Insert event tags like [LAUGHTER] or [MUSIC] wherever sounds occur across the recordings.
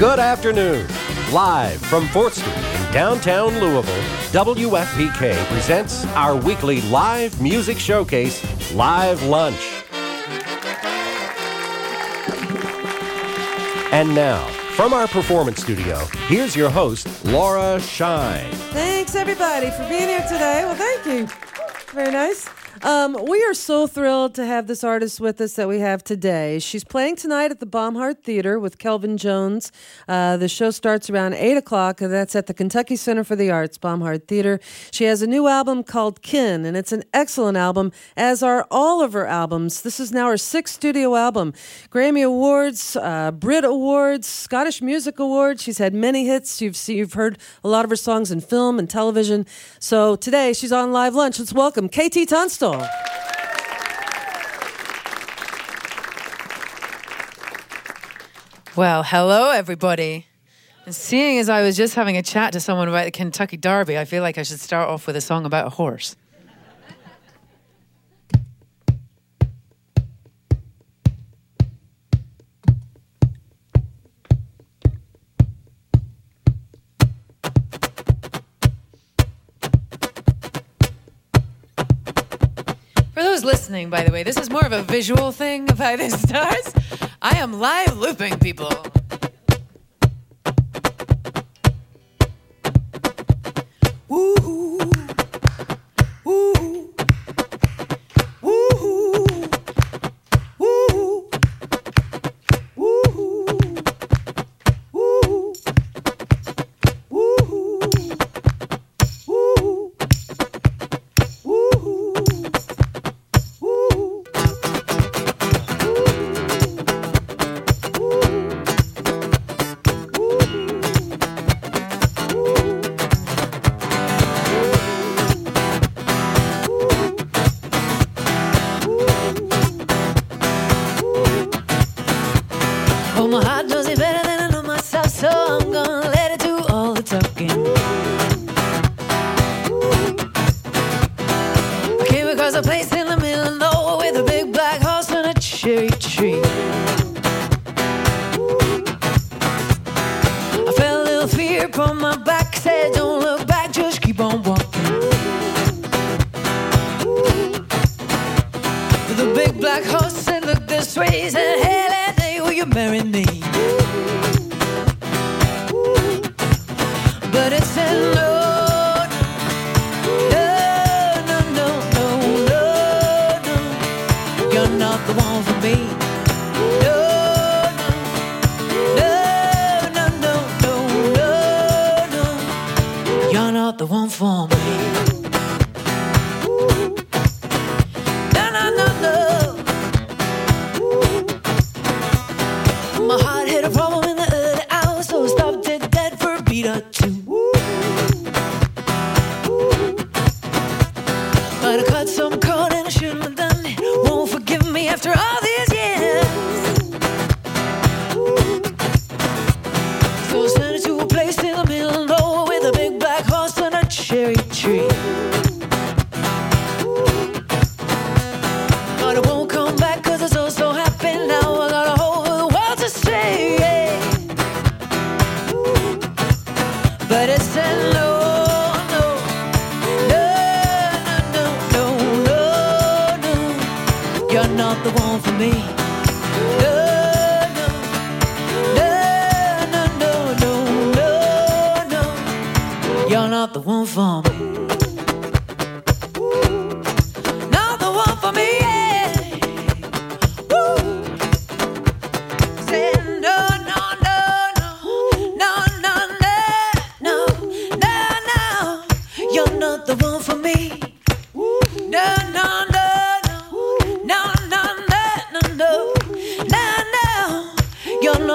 Good afternoon. Live from 4th Street in downtown Louisville, WFPK presents our weekly live music showcase, Live Lunch. And now, from our performance studio, here's your host, Laura Shine. Thanks, everybody, for being here today. Well, thank you. Very nice. [LAUGHS] Um, we are so thrilled to have this artist with us that we have today. She's playing tonight at the Bomhard Theater with Kelvin Jones. Uh, the show starts around 8 o'clock, and that's at the Kentucky Center for the Arts, Bomhard Theater. She has a new album called Kin, and it's an excellent album, as are all of her albums. This is now her sixth studio album. Grammy Awards, uh, Brit Awards, Scottish Music Awards. She's had many hits. You've, seen, you've heard a lot of her songs in film and television. So today she's on Live Lunch. Let's welcome KT Tunstall. Well, hello, everybody. And seeing as I was just having a chat to someone about the Kentucky Derby, I feel like I should start off with a song about a horse. For those listening, by the way, this is more of a visual thing [LAUGHS] of how this starts. I am live looping people. You're not the one for me. No, no, no, no, no, no, no. You're not the one for me.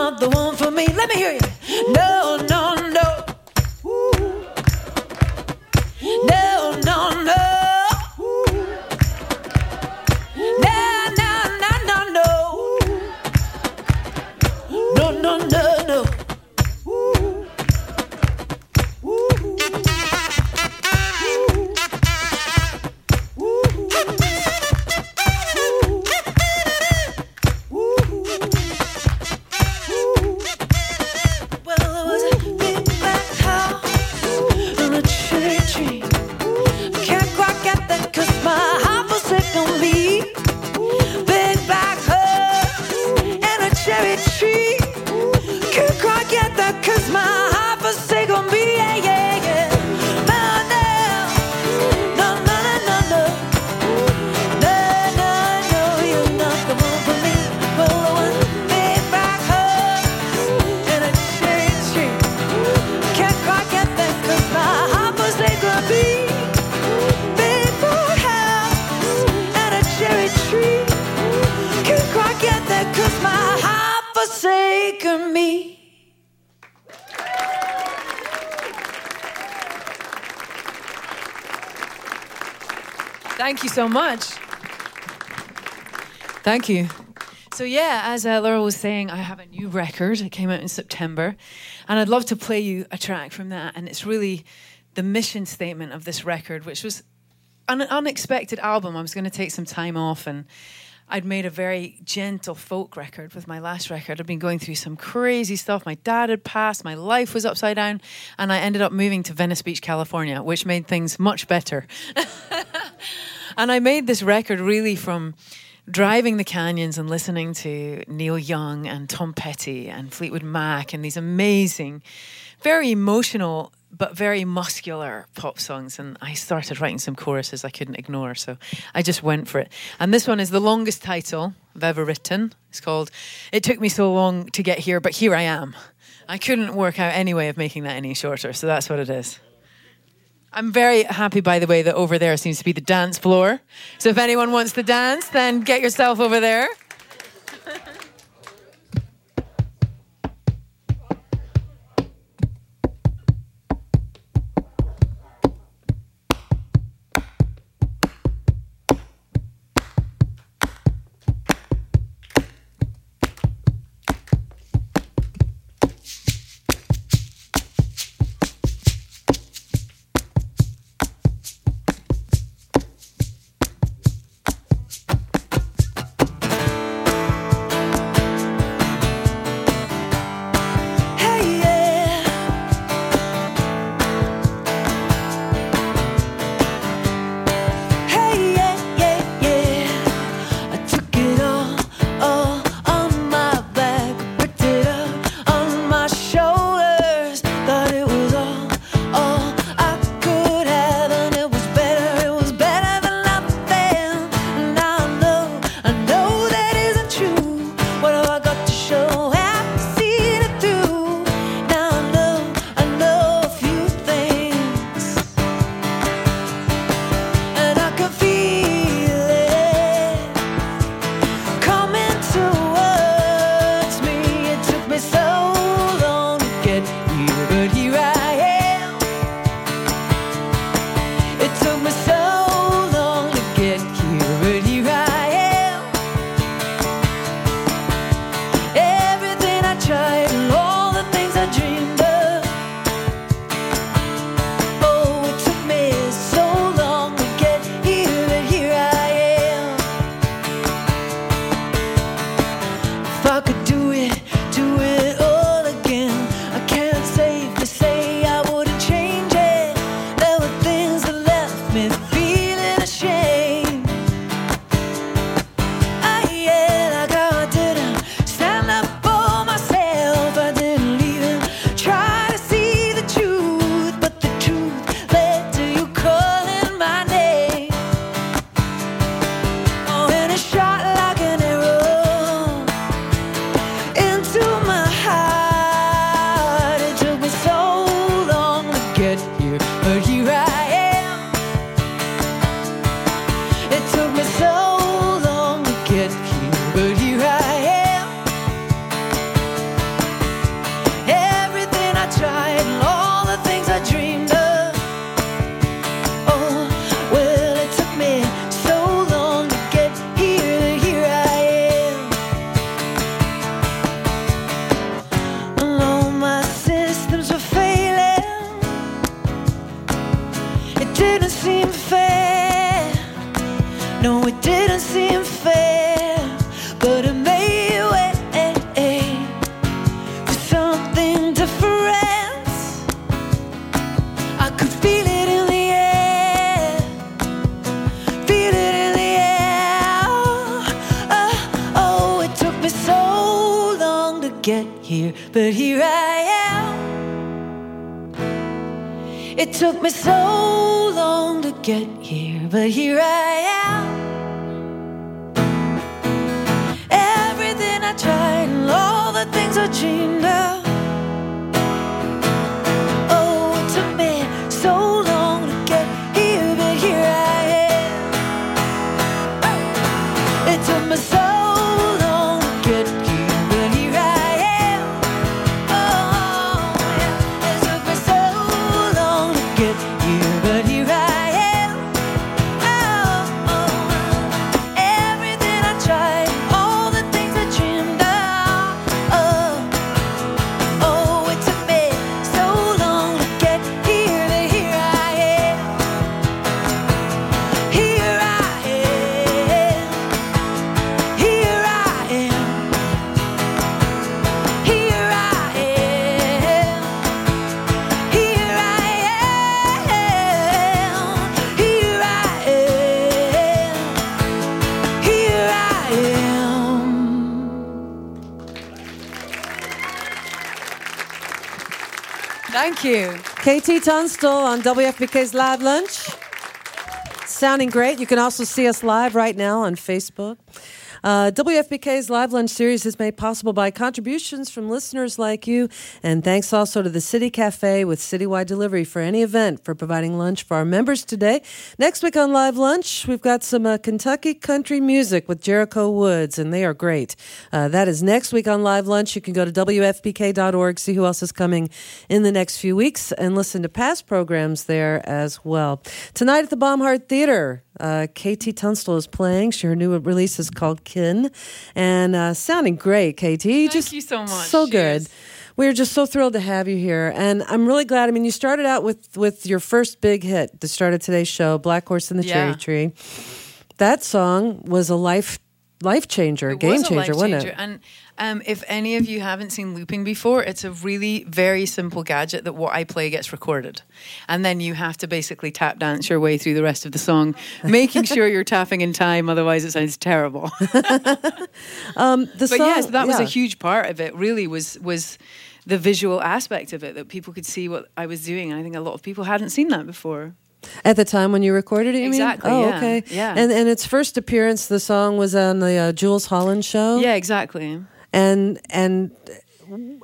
Not the one for me. Let me hear you. No, no, so much. Thank you. So yeah, as uh, Laura was saying, I have a new record. It came out in September, and I'd love to play you a track from that. And it's really the mission statement of this record, which was an unexpected album. I was going to take some time off, and I'd made a very gentle folk record with my last record. I'd been going through some crazy stuff. My dad had passed, my life was upside down, and I ended up moving to Venice Beach, California, which made things much better. [LAUGHS] and I made this record really from driving the canyons and listening to Neil Young and Tom Petty and Fleetwood Mac and these amazing, very emotional but very muscular pop songs. And I started writing some choruses I couldn't ignore, so I just went for it. And this one is the longest title I've ever written. It's called "It Took Me So Long to Get Here, But Here I Am." I couldn't work out any way of making that any shorter, so that's what it is. I'm very happy, by the way, that over there seems to be the dance floor. So if anyone wants to dance, then get yourself over there. Took me Thank you. KT Tunstall on WFPK's Live Lunch. Sounding great. You can also see us live right now on Facebook. Uh, WFPK's Live Lunch series is made possible by contributions from listeners like you. And thanks also to the City Cafe with citywide delivery for any event for providing lunch for our members today. Next week on Live Lunch, we've got some uh, Kentucky country music with Jericho Woods, and they are great. Uh, that is next week on Live Lunch. You can go to WFPK.org, see who else is coming in the next few weeks, and listen to past programs there as well. Tonight at the Bomhard Theater, uh, KT Tunstall is playing. Her new release is called Kin, and uh, sounding great, KT. Thank just you so much. So good. We're just so thrilled to have you here, and I'm really glad. I mean, you started out with with your first big hit, the start of today's show, "Black Horse in the Yeah. Cherry Tree." That song was a life life changer, It game was changer, life wasn't it? And um, if any of you haven't seen looping before, it's a really very simple gadget that what I play gets recorded, and then you have to basically tap dance your way through the rest of the song, [LAUGHS] making sure you're tapping in time. Otherwise, it sounds terrible. [LAUGHS] The but song, yes, that was a huge part of it. Really, was was the visual aspect of it that people could see what I was doing. And I think a lot of people hadn't seen that before. At the time when you recorded it, you Exactly, mean? Oh, yeah, okay. yeah. And and its first appearance, the song was on the uh, Jools Holland show. Yeah, exactly. And and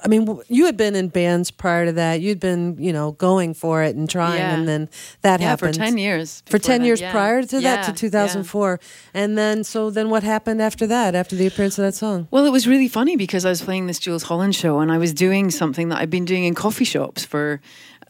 I mean, you had been in bands prior to that. You'd been, you know, going for it and trying, Yeah. and then that Yeah, happened for ten years. For ten that, years yeah. prior to that, to yeah. 2004, and then so then what happened after that? After the appearance of that song? Well, it was really funny because I was playing this Jools Holland show and I was doing something that I've been doing in coffee shops for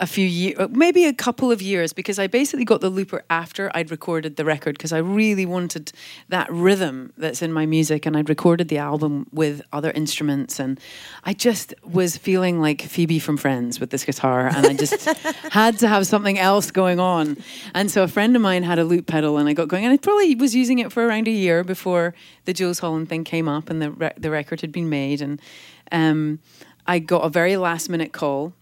a few years, maybe a couple of years, because I basically got the looper after I'd recorded the record because I really wanted that rhythm that's in my music and I'd recorded the album with other instruments and I just was feeling like Phoebe from Friends with this guitar and I just [LAUGHS] had to have something else going on. And so a friend of mine had a loop pedal and I got going and I probably was using it for around a year before the Jools Holland thing came up and the re- the record had been made and um, I got a very last minute call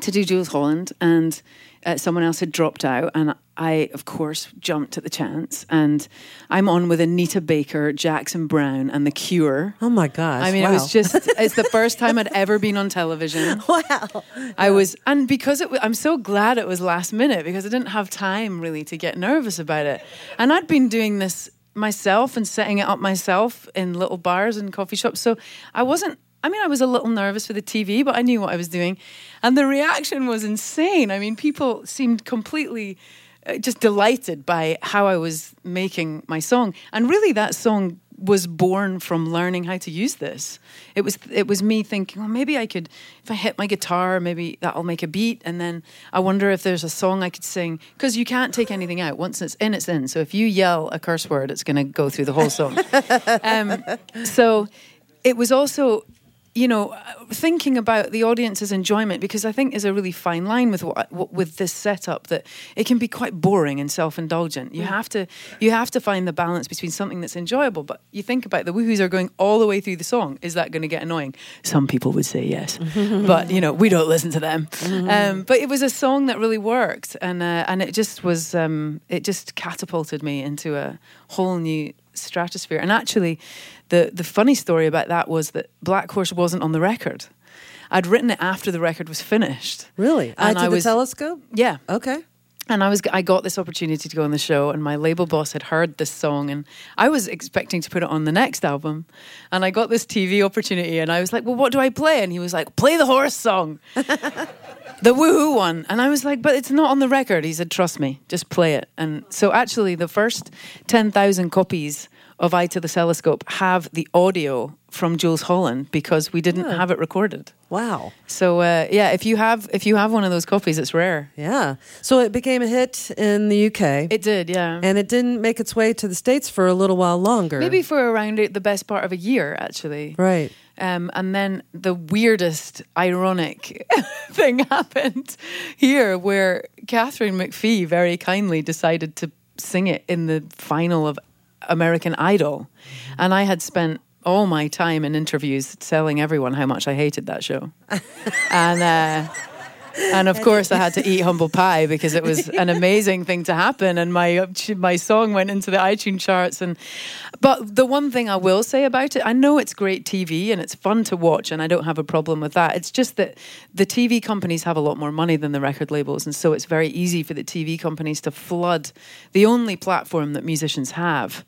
to do Jools Holland, and uh, someone else had dropped out, and I, of course, jumped at the chance. And I'm on with Anita Baker, Jackson Browne, and The Cure. Oh my gosh! I mean, wow. it was just—it's [LAUGHS] the first time I'd ever been on television. [LAUGHS] wow. I was, and because it, I'm so glad it was last minute because I didn't have time really to get nervous about it. And I'd been doing this myself and setting it up myself in little bars and coffee shops, so I wasn't. I mean, I was a little nervous for the TV, but I knew what I was doing, and the reaction was insane. I mean, people seemed completely. uh, Just delighted by how I was making my song, and really, that song was born from learning how to use this. It was it was me thinking, well, maybe I could if I hit my guitar, maybe that'll make a beat, and then I wonder if there's a song I could sing because you can't take anything out once it's in, it's in. So if you yell a curse word, it's going to go through the whole song. [LAUGHS] um, so it was also. You know, thinking about the audience's enjoyment because I think is a really fine line with what, with this setup that it can be quite boring and self-indulgent. You have to you have to find the balance between something that's enjoyable, but you think about the woohoos are going all the way through the song. Is that going to get annoying? Some people would say yes, [LAUGHS] but you know we don't listen to them. Um, but it was a song that really worked, and uh, and it just was um, it just catapulted me into a whole new stratosphere. And actually, the the funny story about that was that Black Horse wasn't on the record. I'd written it after the record was finished. Really? And to I the telescope? yeah. Okay. And I was I got this opportunity to go on the show, and my label boss had heard this song, and I was expecting to put it on the next album, and I got this TV opportunity, and I was like, "Well, what do I play?" And he was like, "Play the horse song." [LAUGHS] the woohoo one. And I was like, but it's not on the record. He said, trust me, just play it. And so actually, the first 10,000 copies of Eye to the Telescope have the audio from Jools Holland because we didn't have it recorded. Wow. So uh, yeah, if you have if you have one of those copies, it's rare. Yeah. So it became a hit in the UK. It did, yeah. and it didn't make its way to the States for a little while longer. Maybe for around the best part of a year, actually. Right. Um, and then the weirdest, ironic [LAUGHS] thing happened here where Katharine McPhee very kindly decided to sing it in the final of American Idol. And I had spent all my time in interviews telling everyone how much I hated that show. [LAUGHS] and uh, and of course I [LAUGHS] had to eat humble pie because it was an [LAUGHS] amazing thing to happen, and my my song went into the iTunes charts. And but the one thing I will say about it, I know it's great TV and it's fun to watch, and I don't have a problem with that. It's just that the TV companies have a lot more money than the record labels, and so it's very easy for the TV companies to flood the only platform that musicians have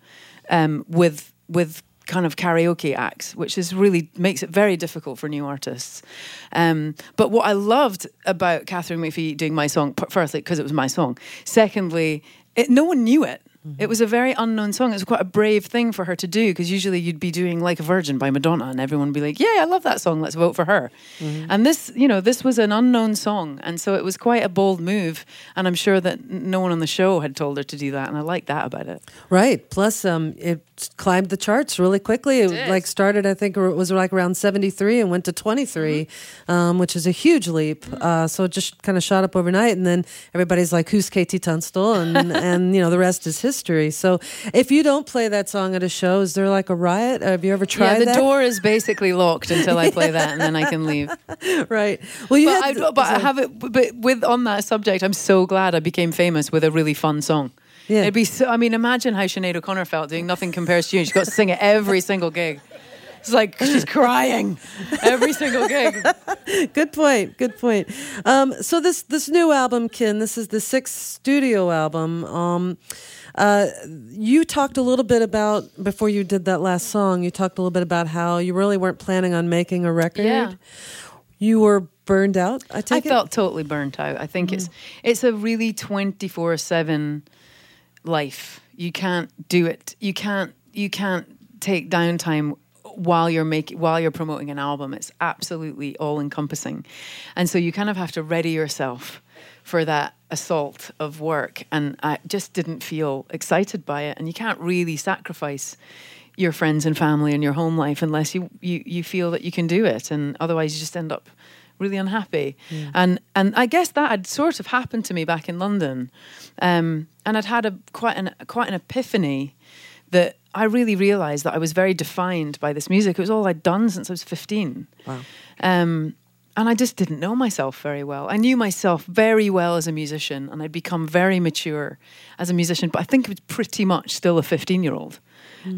um, with with kind of karaoke acts, which is really makes it very difficult for new artists. Um, but what I loved about Katharine McPhee doing my song, firstly, because it was my song. Secondly, it, no one knew it. It was a very unknown song. It was quite a brave thing for her to do because usually you'd be doing like a Virgin by Madonna and everyone would be like, "Yeah, I love that song. Let's vote for her." And this, you know, this was an unknown song, and so it was quite a bold move. And I'm sure that no one on the show had told her to do that, and I like that about it. Right. Plus, um, it climbed the charts really quickly. It, did. like started, I think, it was like around seventy three and went to twenty um, which is a huge leap. Uh, so it just kind of shot up overnight, and then everybody's like, "Who's KT Tunstall?" and [LAUGHS] and you know the rest is history. So if you don't play that song at a show, is there like a riot? Have you ever tried yeah, the that? door is basically locked until I play that, and then I can [LAUGHS] leave. right. Well, you But, had, I, but I have it. But with on that subject, I'm so glad I became famous with a really fun song. Yeah. It'd be so. I mean, imagine how Sinead O'Connor felt doing "Nothing Compares to You." She's got to sing it every [LAUGHS] single gig. It's like she's crying every single gig. [LAUGHS] Good point. Good point. Um, so this this new album, Kin, this is the sixth studio album. Um, uh, you talked a little bit about before you did that last song. You talked a little bit about how you really weren't planning on making a record. Yeah. You were burned out. I I take it. felt totally burnt out. I think it's it's a really twenty four seven life. You can't do it. You can't you can't take downtime while you're making while you're promoting an album. It's absolutely all encompassing, and so you kind of have to ready yourself for that assault of work. And I just didn't feel excited by it. And you can't really sacrifice your friends and family and your home life unless you you, you feel that you can do it, and otherwise you just end up really unhappy. And and I guess that had sort of happened to me back in London, um, and I'd had a quite an quite an epiphany that I really realised that I was very defined by this music. It was all I'd done since I was fifteen. Wow. Um, and I just didn't know myself very well. I knew myself very well as a musician, and I'd become very mature as a musician. But I think it was pretty much still a fifteen-year-old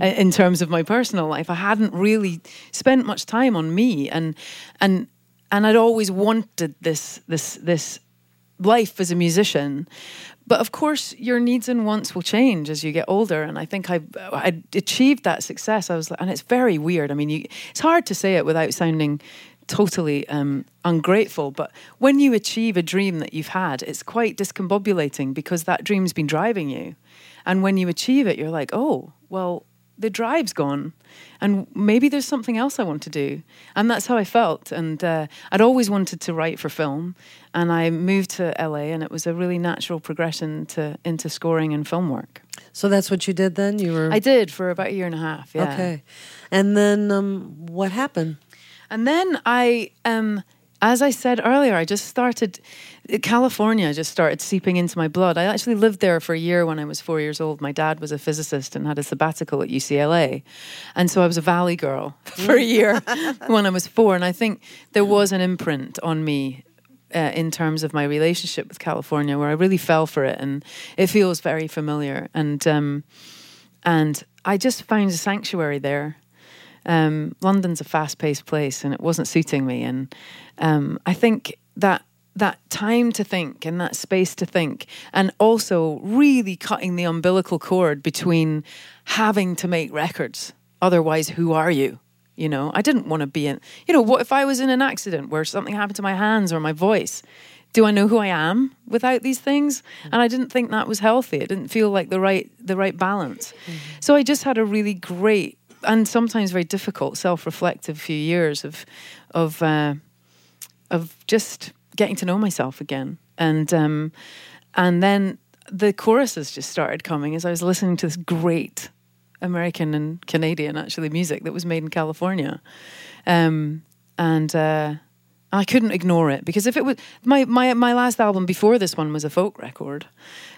in terms of my personal life. I hadn't really spent much time on me, and and and I'd always wanted this this this life as a musician. But of course, your needs and wants will change as you get older, and I think I I achieved that success. I was, like, and it's very weird. I mean, you, it's hard to say it without sounding totally um, ungrateful. But when you achieve a dream that you've had, it's quite discombobulating because that dream's been driving you, and when you achieve it, you're like, oh, well, the drive's gone and maybe there's something else I want to do. And that's how I felt. And uh, I'd always wanted to write for film. And I moved to LA, and it was a really natural progression to into scoring and film work. So that's what you did then. You were I did for about a year and a half. Yeah. okay. And then um, what happened? And then I, um, as I said earlier, I just started. California just started seeping into my blood. I actually lived there for a year when I was four years old. My dad was a physicist and had a sabbatical at UCLA, and so I was a Valley girl [LAUGHS] for a year [LAUGHS] when I was four. And I think there was an imprint on me uh, in terms of my relationship with California, where I really fell for it, and it feels very familiar. And um, and I just found a sanctuary there. Um, London's a fast-paced place, and it wasn't suiting me. And um, I think that that time to think and that space to think, and also really cutting the umbilical cord between having to make records. Otherwise, who are you? You know, I didn't want to be in. You know, what if I was in an accident where something happened to my hands or my voice? Do I know who I am without these things? And I didn't think that was healthy. It didn't feel like the right the right balance. So I just had a really great and sometimes very difficult self-reflective few years of of uh, of just getting to know myself again. And um, and then the choruses just started coming as I was listening to this great American and Canadian actually music that was made in California. Um, and uh, I couldn't ignore it because if it was my, my my last album before this one was a folk record,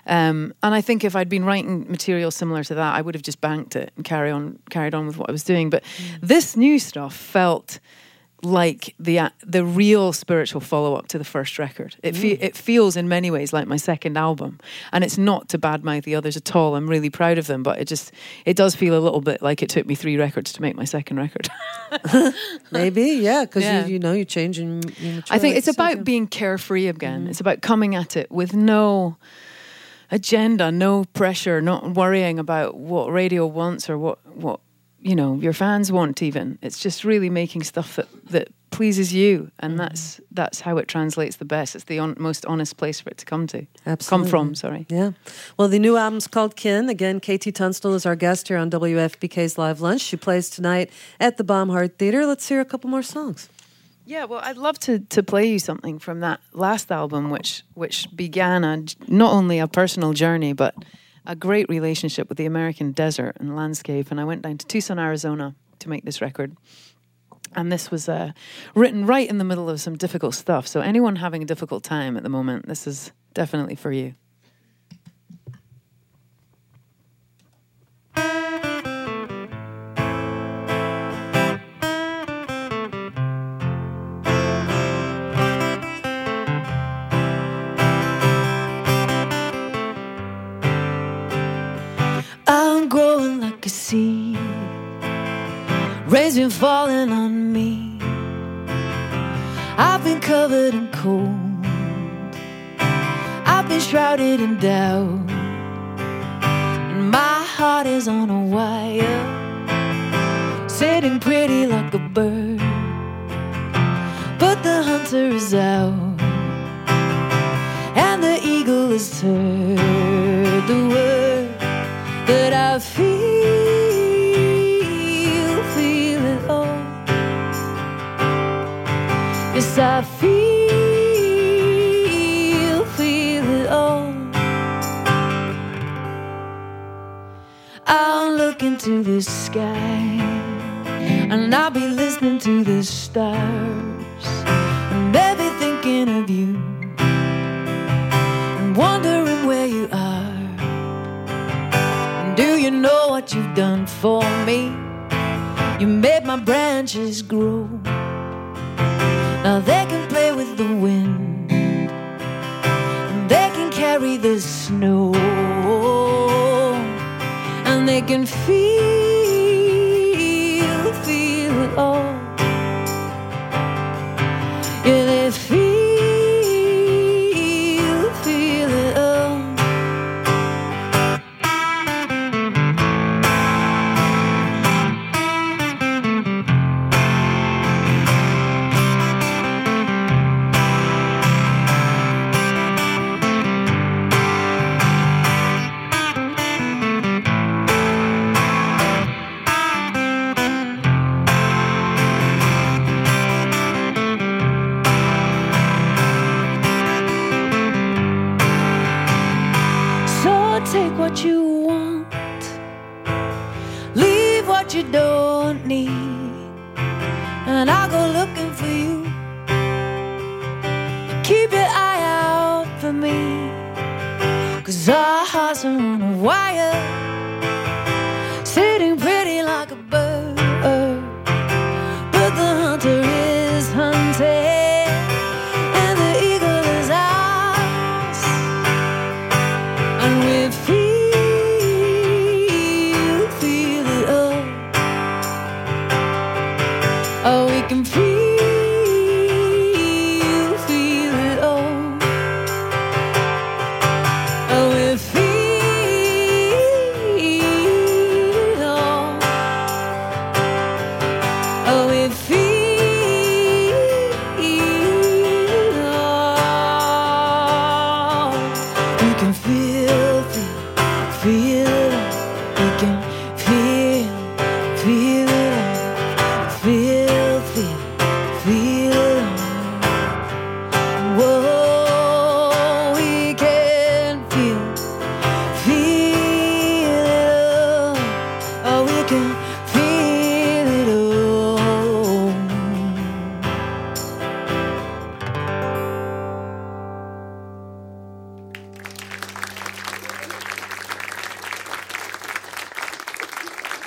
um, and I think if I'd been writing material similar to that, I would have just banked it and carry on carried on with what I was doing. But this new stuff felt like the a- the real spiritual follow up to the first record. It fe- mm. it feels in many ways like my second album, and it's not to badmouth the others at all. I'm really proud of them, but it just it does feel a little bit like it took me three records to make my second record. [LAUGHS] Maybe, yeah, because Yeah. you, you know you're changing. you I think it's about being carefree again. Mm. It's about coming at it with no agenda, no pressure, not worrying about what radio wants or what what you know your fans want. Even it's just really making stuff that that pleases you, and mm-hmm. that's that's how it translates the best. It's the on, most honest place for it to come to, come from. Sorry. Yeah. Well, the new album's called Kin. Again, KT Tunstall is our guest here on WFPK's Live Lunch. She plays tonight at the Bomhard Theater. Let's hear a couple more songs. Yeah, well, I'd love to to play you something from that last album, which which began a not only a personal journey, but a great relationship with the American desert and landscape. And I went down to Tucson, Arizona, to make this record. And this was uh, written right in the middle of some difficult stuff. So anyone having a difficult time at the moment, this is definitely for you. Like. Rain's been falling on me. I've been covered in cold. I've been shrouded in doubt. And my heart is on a wire. Sitting pretty like a bird. But the hunter is out. And the eagle is heard I feel, feel it all. I'll look into the sky and I'll be listening to the stars and maybe thinking of you and wondering where you are. And Do you know what you've done for me? You made my branches grow. Now they can play with the wind. And they can carry the snow. And they can feel, what you want, leave what you don't need, and I'll go looking for you. Keep your eye out for me, cause our hearts are on a wire,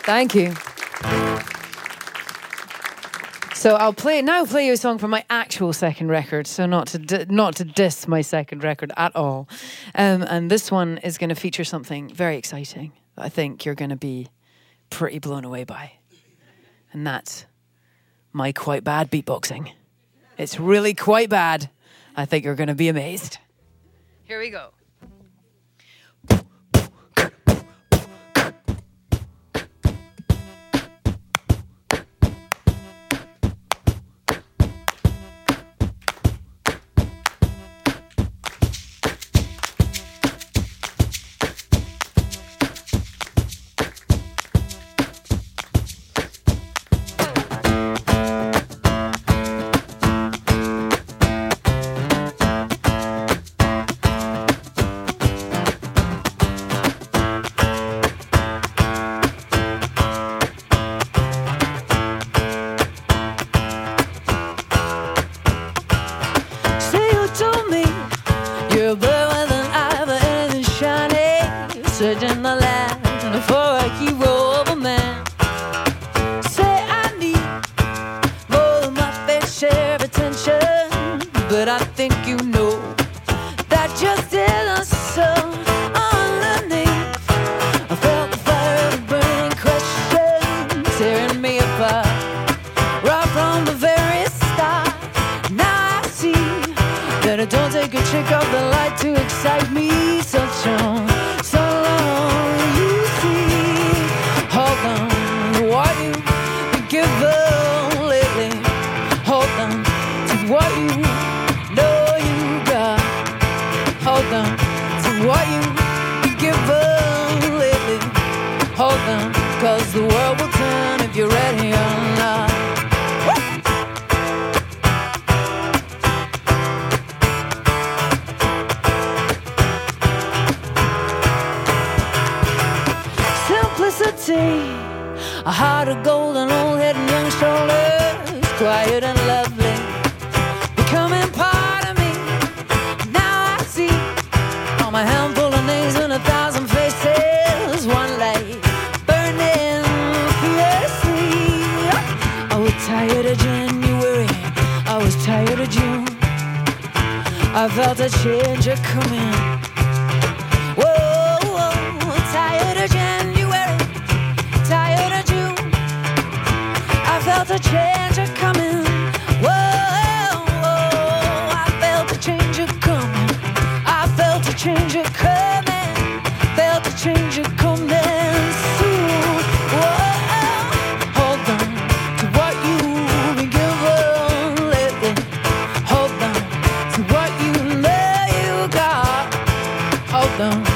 Thank you. So I'll play now. Play you a song from my actual second record. So not to di- not to diss my second record at all. Um, and this one is going to feature something very exciting that I think you're going to be pretty blown away by, and that's my quite bad beatboxing. It's really quite bad. I think you're going to be amazed. Here we go. It don't take a trick of the light to a change a coming. Hold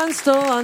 On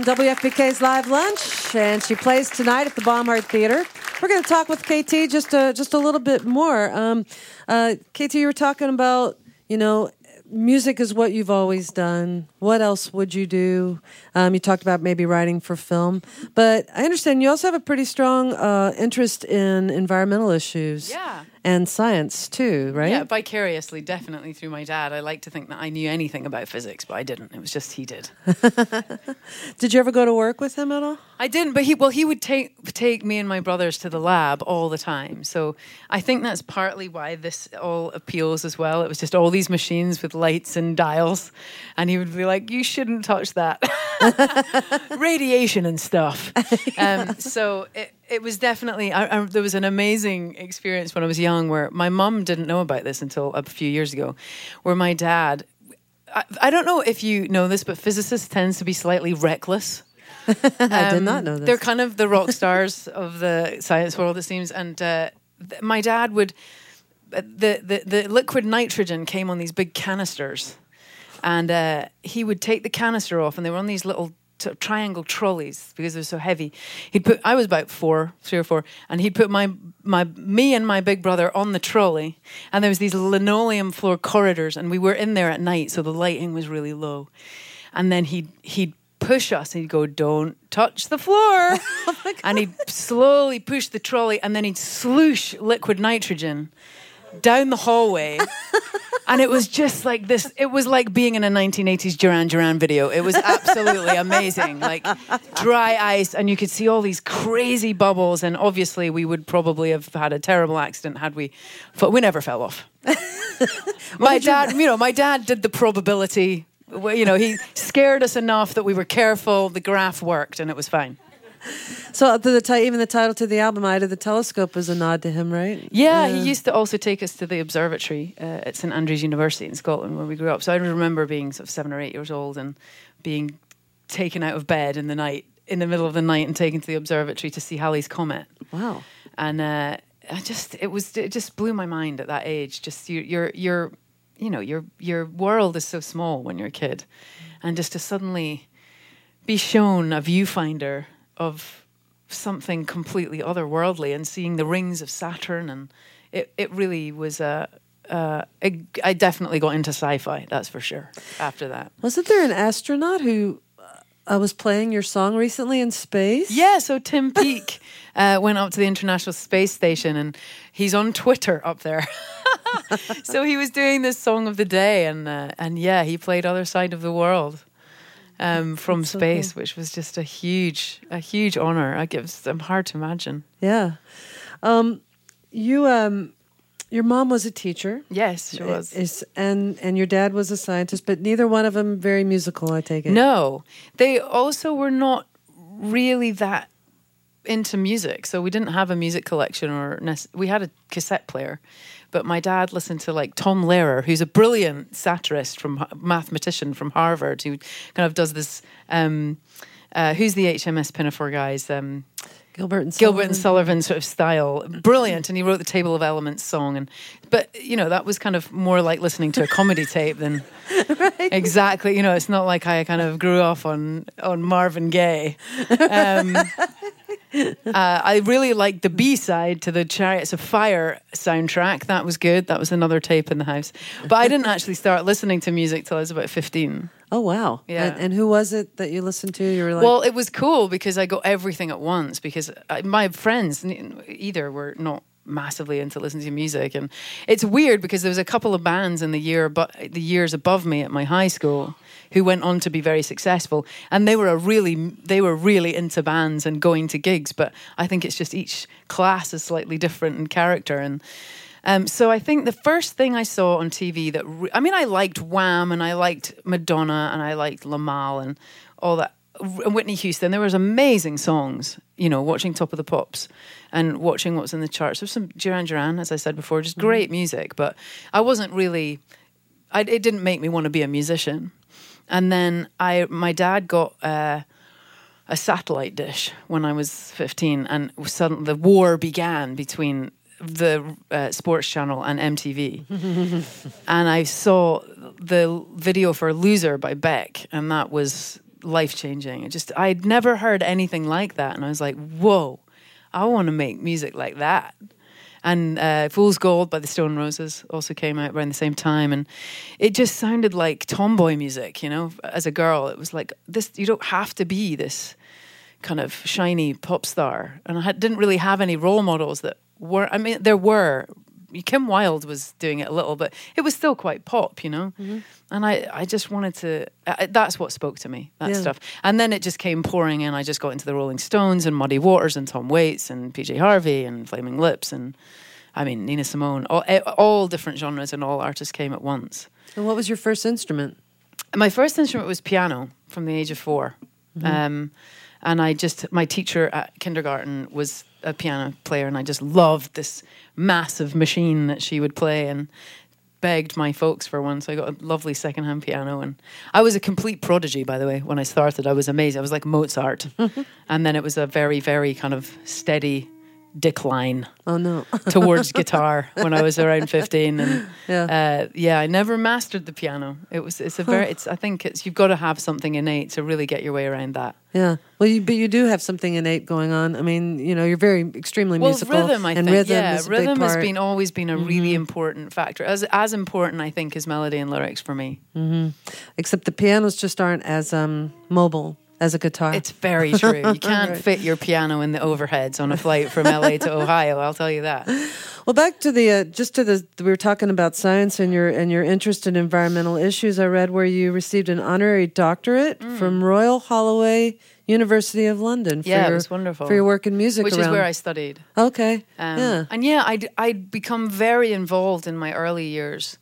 WFPK's Live Lunch, and she plays tonight at the Bomhard Theater. We're going to talk with KT just a, just a little bit more. Um, uh, KT, you were talking about, you know, music is what you've always done. What else would you do? Um, you talked about maybe writing for film, but I understand you also have a pretty strong uh, interest in environmental issues. Yeah. And science too, right? Yeah, vicariously, definitely through my dad. I like to think that I knew anything about physics, but I didn't. It was just he did. [LAUGHS] Did you ever go to work with him at all? I didn't, but he well he would take take me and my brothers to the lab all the time. So I think that's partly why this all appeals as well. It was just all these machines with lights and dials, and he would be like, "You shouldn't touch that, [LAUGHS] radiation and stuff." [LAUGHS] Um, so it it was definitely I, I, there was an amazing experience when I was young where my mum didn't know about this until a few years ago, where my dad. I, I don't know if you know this, but physicists tends to be slightly reckless. [LAUGHS] I did Um, not know this. They're kind of the rock stars of the science world, it seems. And uh, th- my dad would uh, the, the the liquid nitrogen came on these big canisters, and uh, he would take the canister off, and they were on these little of triangle trolleys because they're so heavy. He'd put I was about four, three or four, and he'd put my my me and my big brother on the trolley, and there was these linoleum floor corridors, and we were in there at night, so the lighting was really low, and then he'd he'd push us and he'd go don't touch the floor. [LAUGHS] Oh and he'd slowly push the trolley and then he'd sloosh liquid nitrogen down the hallway [LAUGHS] and it was just like this it was like being in a 1980s Duran Duran video. It was absolutely amazing like dry ice and you could see all these crazy bubbles and obviously we would probably have had a terrible accident had we but we never fell off. [LAUGHS] My dad you know my dad did the probability you know he scared us enough that we were careful the graph worked and it was fine So the, the ti- even the title to the album, "Eye to the Telescope," is a nod to him, right? Yeah, he used to also take us to the observatory uh, at St Andrews University in Scotland, where we grew up. So I remember being sort of seven or eight years old and being taken out of bed in the night, in the middle of the night, and taken to the observatory to see Halley's comet. Wow. And uh, I just, it was, it just blew my mind at that age. Just you, your, your, you know, your your world is so small when you're a kid, and just to suddenly be shown a viewfinder of something completely otherworldly and seeing the rings of Saturn and it, it really was a uh, I, I definitely got into sci-fi that's for sure after that. Wasn't there an astronaut who uh, was playing your song recently in space? yeah so Tim Peake [LAUGHS] uh, went up to the International Space Station and he's on Twitter up there. [LAUGHS] So he was doing this song of the day and uh, and yeah he played other side of the world um, from so space cool. which was just a huge a huge honor I give I'm hard to imagine Yeah. Um, you um, your mom was a teacher. yes she was Is and and your dad was a scientist, but neither one of them very musical. I take it. No, they also were not really that into music. So we didn't have a music collection or we had a cassette player. But my dad listened to like Tom Lehrer, who's a brilliant satirist from mathematician from Harvard, who kind of does this. Um, uh, who's the HMS Pinafore guys? Um, Gilbert and Gilbert and Sullivan. Sullivan sort of style, brilliant, and he wrote the Table of Elements song, and but you know that was kind of more like listening to a comedy [LAUGHS] tape than exactly. You know, it's not like I kind of grew off on on Marvin Gaye. Um, [LAUGHS] uh, I really liked the B side to the Chariots of Fire soundtrack. That was good. That was another tape in the house, but I didn't actually start listening to music till I was about fifteen. Oh wow! Yeah. And, and who was it that you listened to? You were like, Well, it was cool because I got everything at once. Because I, my friends either were not massively into listening to music, and it's weird because there was a couple of bands in the year, but the years above me at my high school, who went on to be very successful, and they were a really they were really into bands and going to gigs. But I think it's just each class is slightly different in character and. Um, so I think the first thing I saw on TV that re- I mean I liked Wham and I liked Madonna and I liked Lamal and all that and Whitney Houston. There was amazing songs. You know, watching Top of the Pops and watching what's in the charts. There's some Duran Duran, as I said before, just great music. But I wasn't really. I, it didn't make me want to be a musician. And then I, my dad got. Uh, a satellite dish when I was 15, and suddenly the war began between the uh, sports channel and MTV. [LAUGHS] and I saw the video for Loser by Beck, and that was life changing. It just, I'd never heard anything like that. And I was like, whoa, I want to make music like that. And uh, Fool's Gold by the Stone Roses also came out around the same time, and it just sounded like tomboy music. You know, as a girl, it was like this. You don't have to be this kind of shiny pop star, and I didn't really have any role models that were. I mean, there were. Kim Wilde was doing it a little, but it was still quite pop, you know. And I, I just wanted to. I, that's what spoke to me. That Yeah. stuff. And then it just came pouring in. I just got into the Rolling Stones and Muddy Waters and Tom Waits and PJ Harvey and Flaming Lips and, I mean, Nina Simone. All, all different genres and all artists came at once. and what was your first instrument? My first instrument was piano from the age of 4 Um, and I just, my teacher at kindergarten was a piano player, and I just loved this massive machine that she would play and begged my folks for one. So I got a lovely secondhand piano. And I was a complete prodigy, by the way, when I started. I was amazing. I was like Mozart. [LAUGHS] and then it was a very, very kind of steady decline Oh no. [LAUGHS] towards guitar when I was around 15 and Yeah. uh, yeah I never mastered the piano it was it's a very it's I think it's you've got to have something innate to really get your way around that Yeah. Well, you, but you do have something innate going on. I mean, you know, you're very extremely well musical. rhythm I and think rhythm yeah rhythm has. Mm-hmm. been always been a really important factor as as important I think as melody and lyrics for me Except the pianos just aren't as um, mobile as a guitar. it's very true you [LAUGHS] can't fit your piano in the overheads on a flight from LA to Ohio I'll tell you that well, back to the uh, just to the we were talking about science and your and your interest in environmental issues. I read where you received an honorary doctorate from Royal Holloway University of London. For Mm. Yeah, it your, was wonderful. for your work in music. which is where I studied Okay. Um, yeah. And yeah, I'd, I'd become very involved in my early years.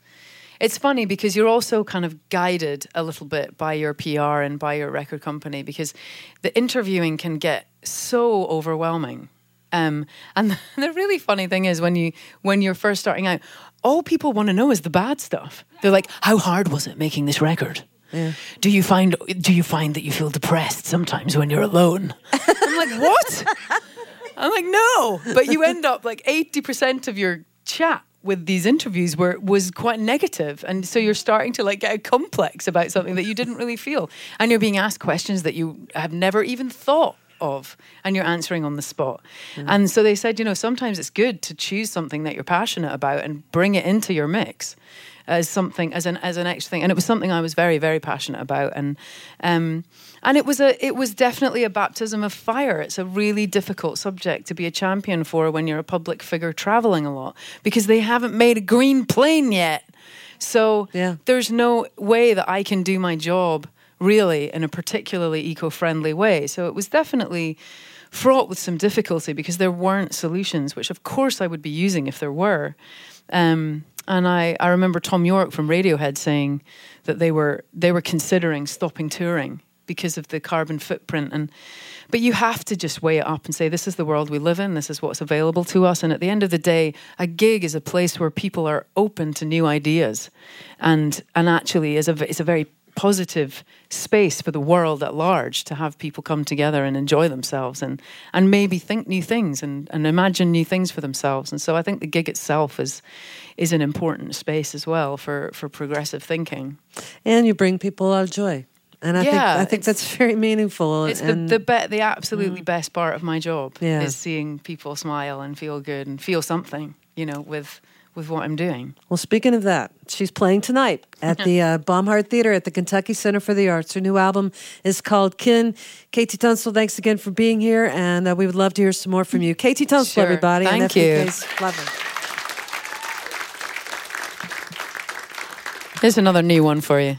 It's funny because you're also kind of guided a little bit by your PR and by your record company because the interviewing can get so overwhelming. Um, and [LAUGHS] the really funny thing is when you when you're first starting out, all people want to know is the bad stuff. They're like, "How hard was it making this record? Do you find do you find that you feel depressed sometimes when you're alone?" [LAUGHS] I'm like, "What?" I'm like, no. But you end up like 80% of your chat with these interviews were was quite negative. And so you're starting to like get a complex about something that you didn't really feel. And you're being asked questions that you have never even thought of. And you're answering on the spot. Mm. And so they said you know sometimes it's good to choose something that you're passionate about and bring it into your mix as something as an as an extra thing. And it was something I was very very passionate about. And um and it was a it was definitely a baptism of fire. It's a really difficult subject to be a champion for when you're a public figure traveling a lot because they haven't made a green plane yet. So Yeah. there's no way that I can do my job really in a particularly eco-friendly way. So it was definitely fraught with some difficulty because there weren't solutions which of course I would be using if there were. Um, and I, I remember Thom Yorke from Radiohead saying that they were they were considering stopping touring because of the carbon footprint. And but you have to just weigh it up and say this is the world we live in this is what's available to us. And at the end of the day a gig is a place where people are open to new ideas. And and actually is a it's a very positive space for the world at large to have people come together and enjoy themselves and and maybe think new things and, and imagine new things for themselves and so I think the gig itself is is an important space as well for for progressive thinking and you bring people a lot of joy. And I think I think that's very meaningful. it's the the, be- the absolutely mm. best part of my job Yeah. is seeing people smile and feel good and feel something you know with with what I'm doing Well, speaking of that, she's playing tonight [LAUGHS] at the uh, Bomhard Theater at the Kentucky Center for the Arts. Her new album is called Kin. KT Tunstall, thanks again for being here, and uh, we would love to hear some more from you. KT Tunstall, Sure. everybody. Thank you. Clever. here's another new one for you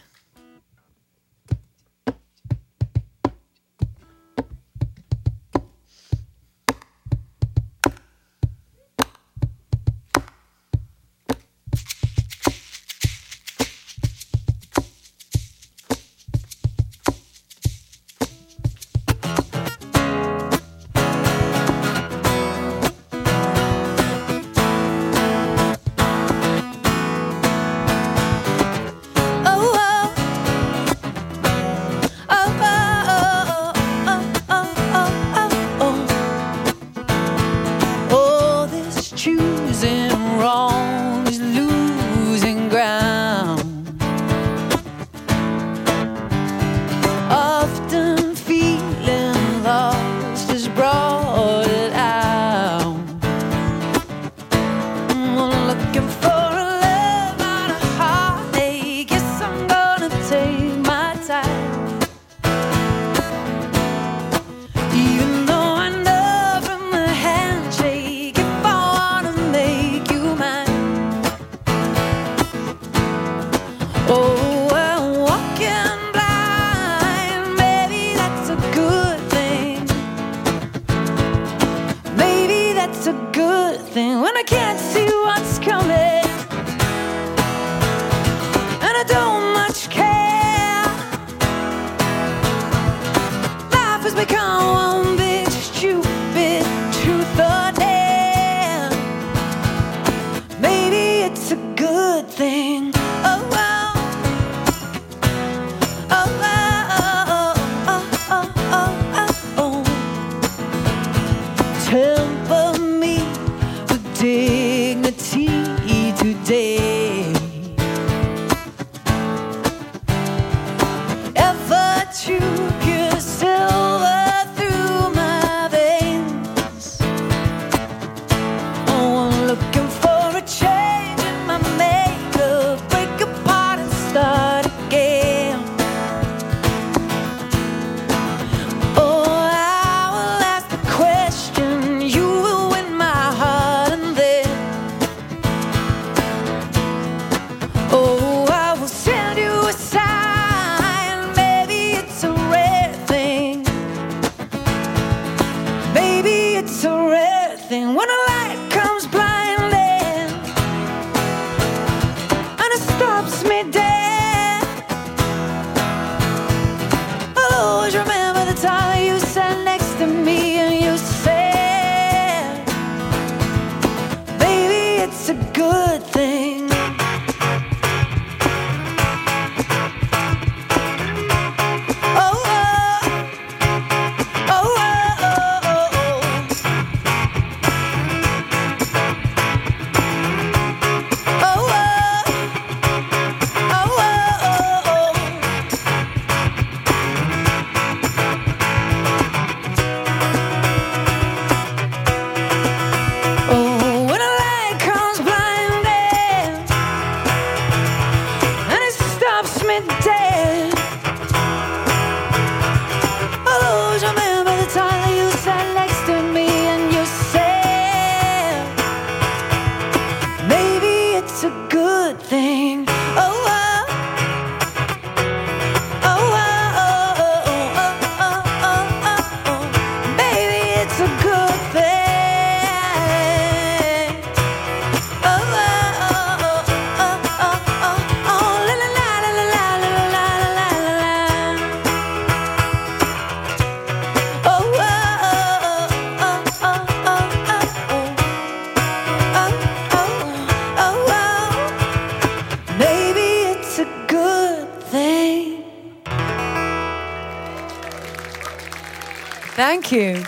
Thank you.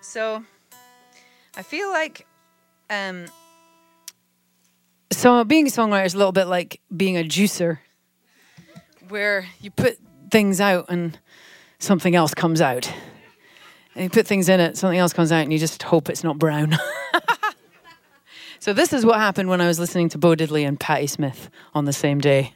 So I feel like um, so being a songwriter is a little bit like being a juicer where you put things out and something else comes out. And you put things in it, something else comes out, and you just hope it's not brown. [LAUGHS] so this is what happened when I was listening to Bo Diddley and Patti Smith on the same day.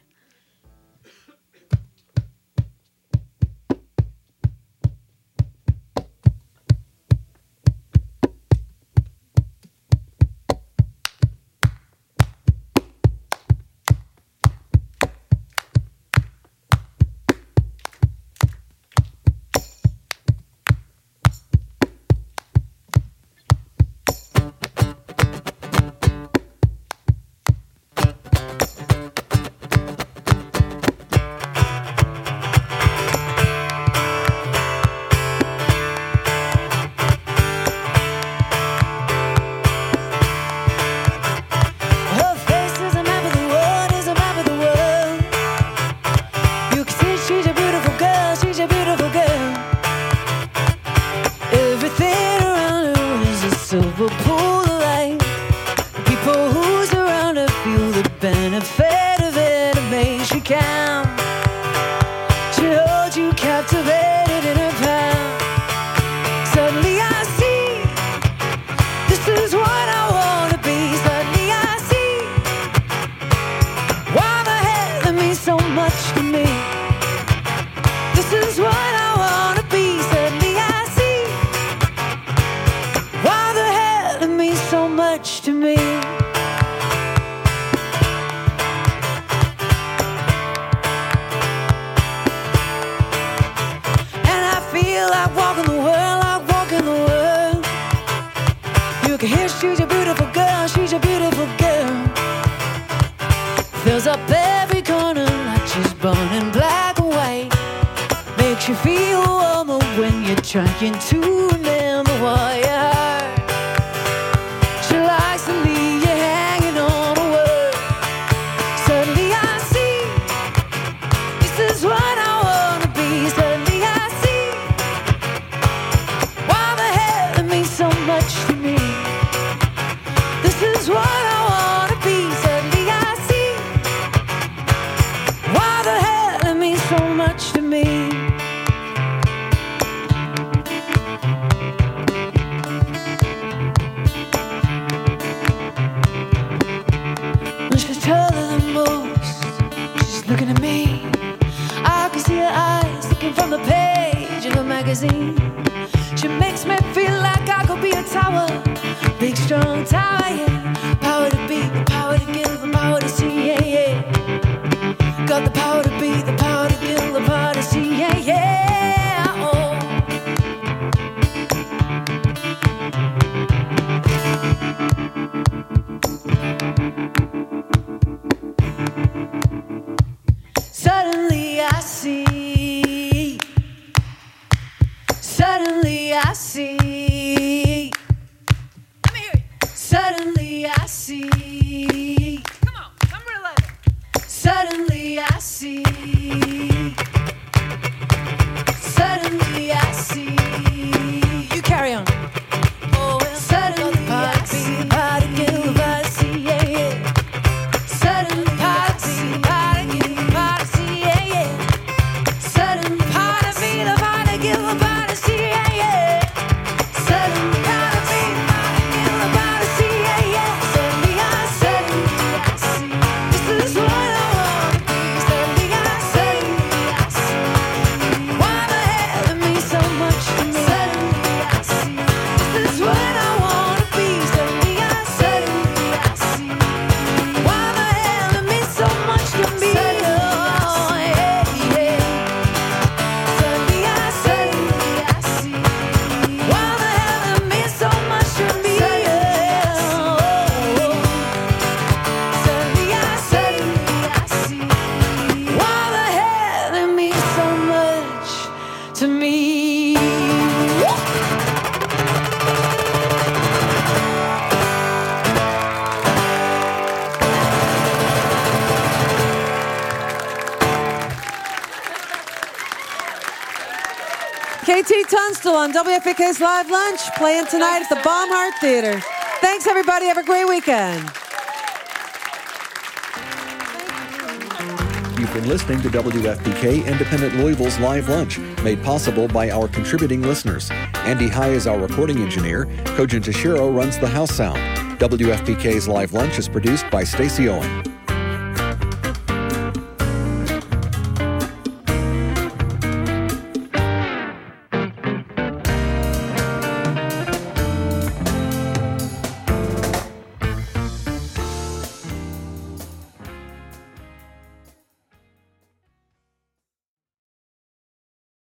Pacifica's Live Lunch playing tonight at the Bomhard Theater. Thanks, everybody. Have a great weekend. You've been listening to WFPK Independent Louisville's Live Lunch, made possible by our contributing listeners. Andy High is our recording engineer. Kojin Toshiro runs the house sound. WFPK's Live Lunch is produced by Stacy Owen.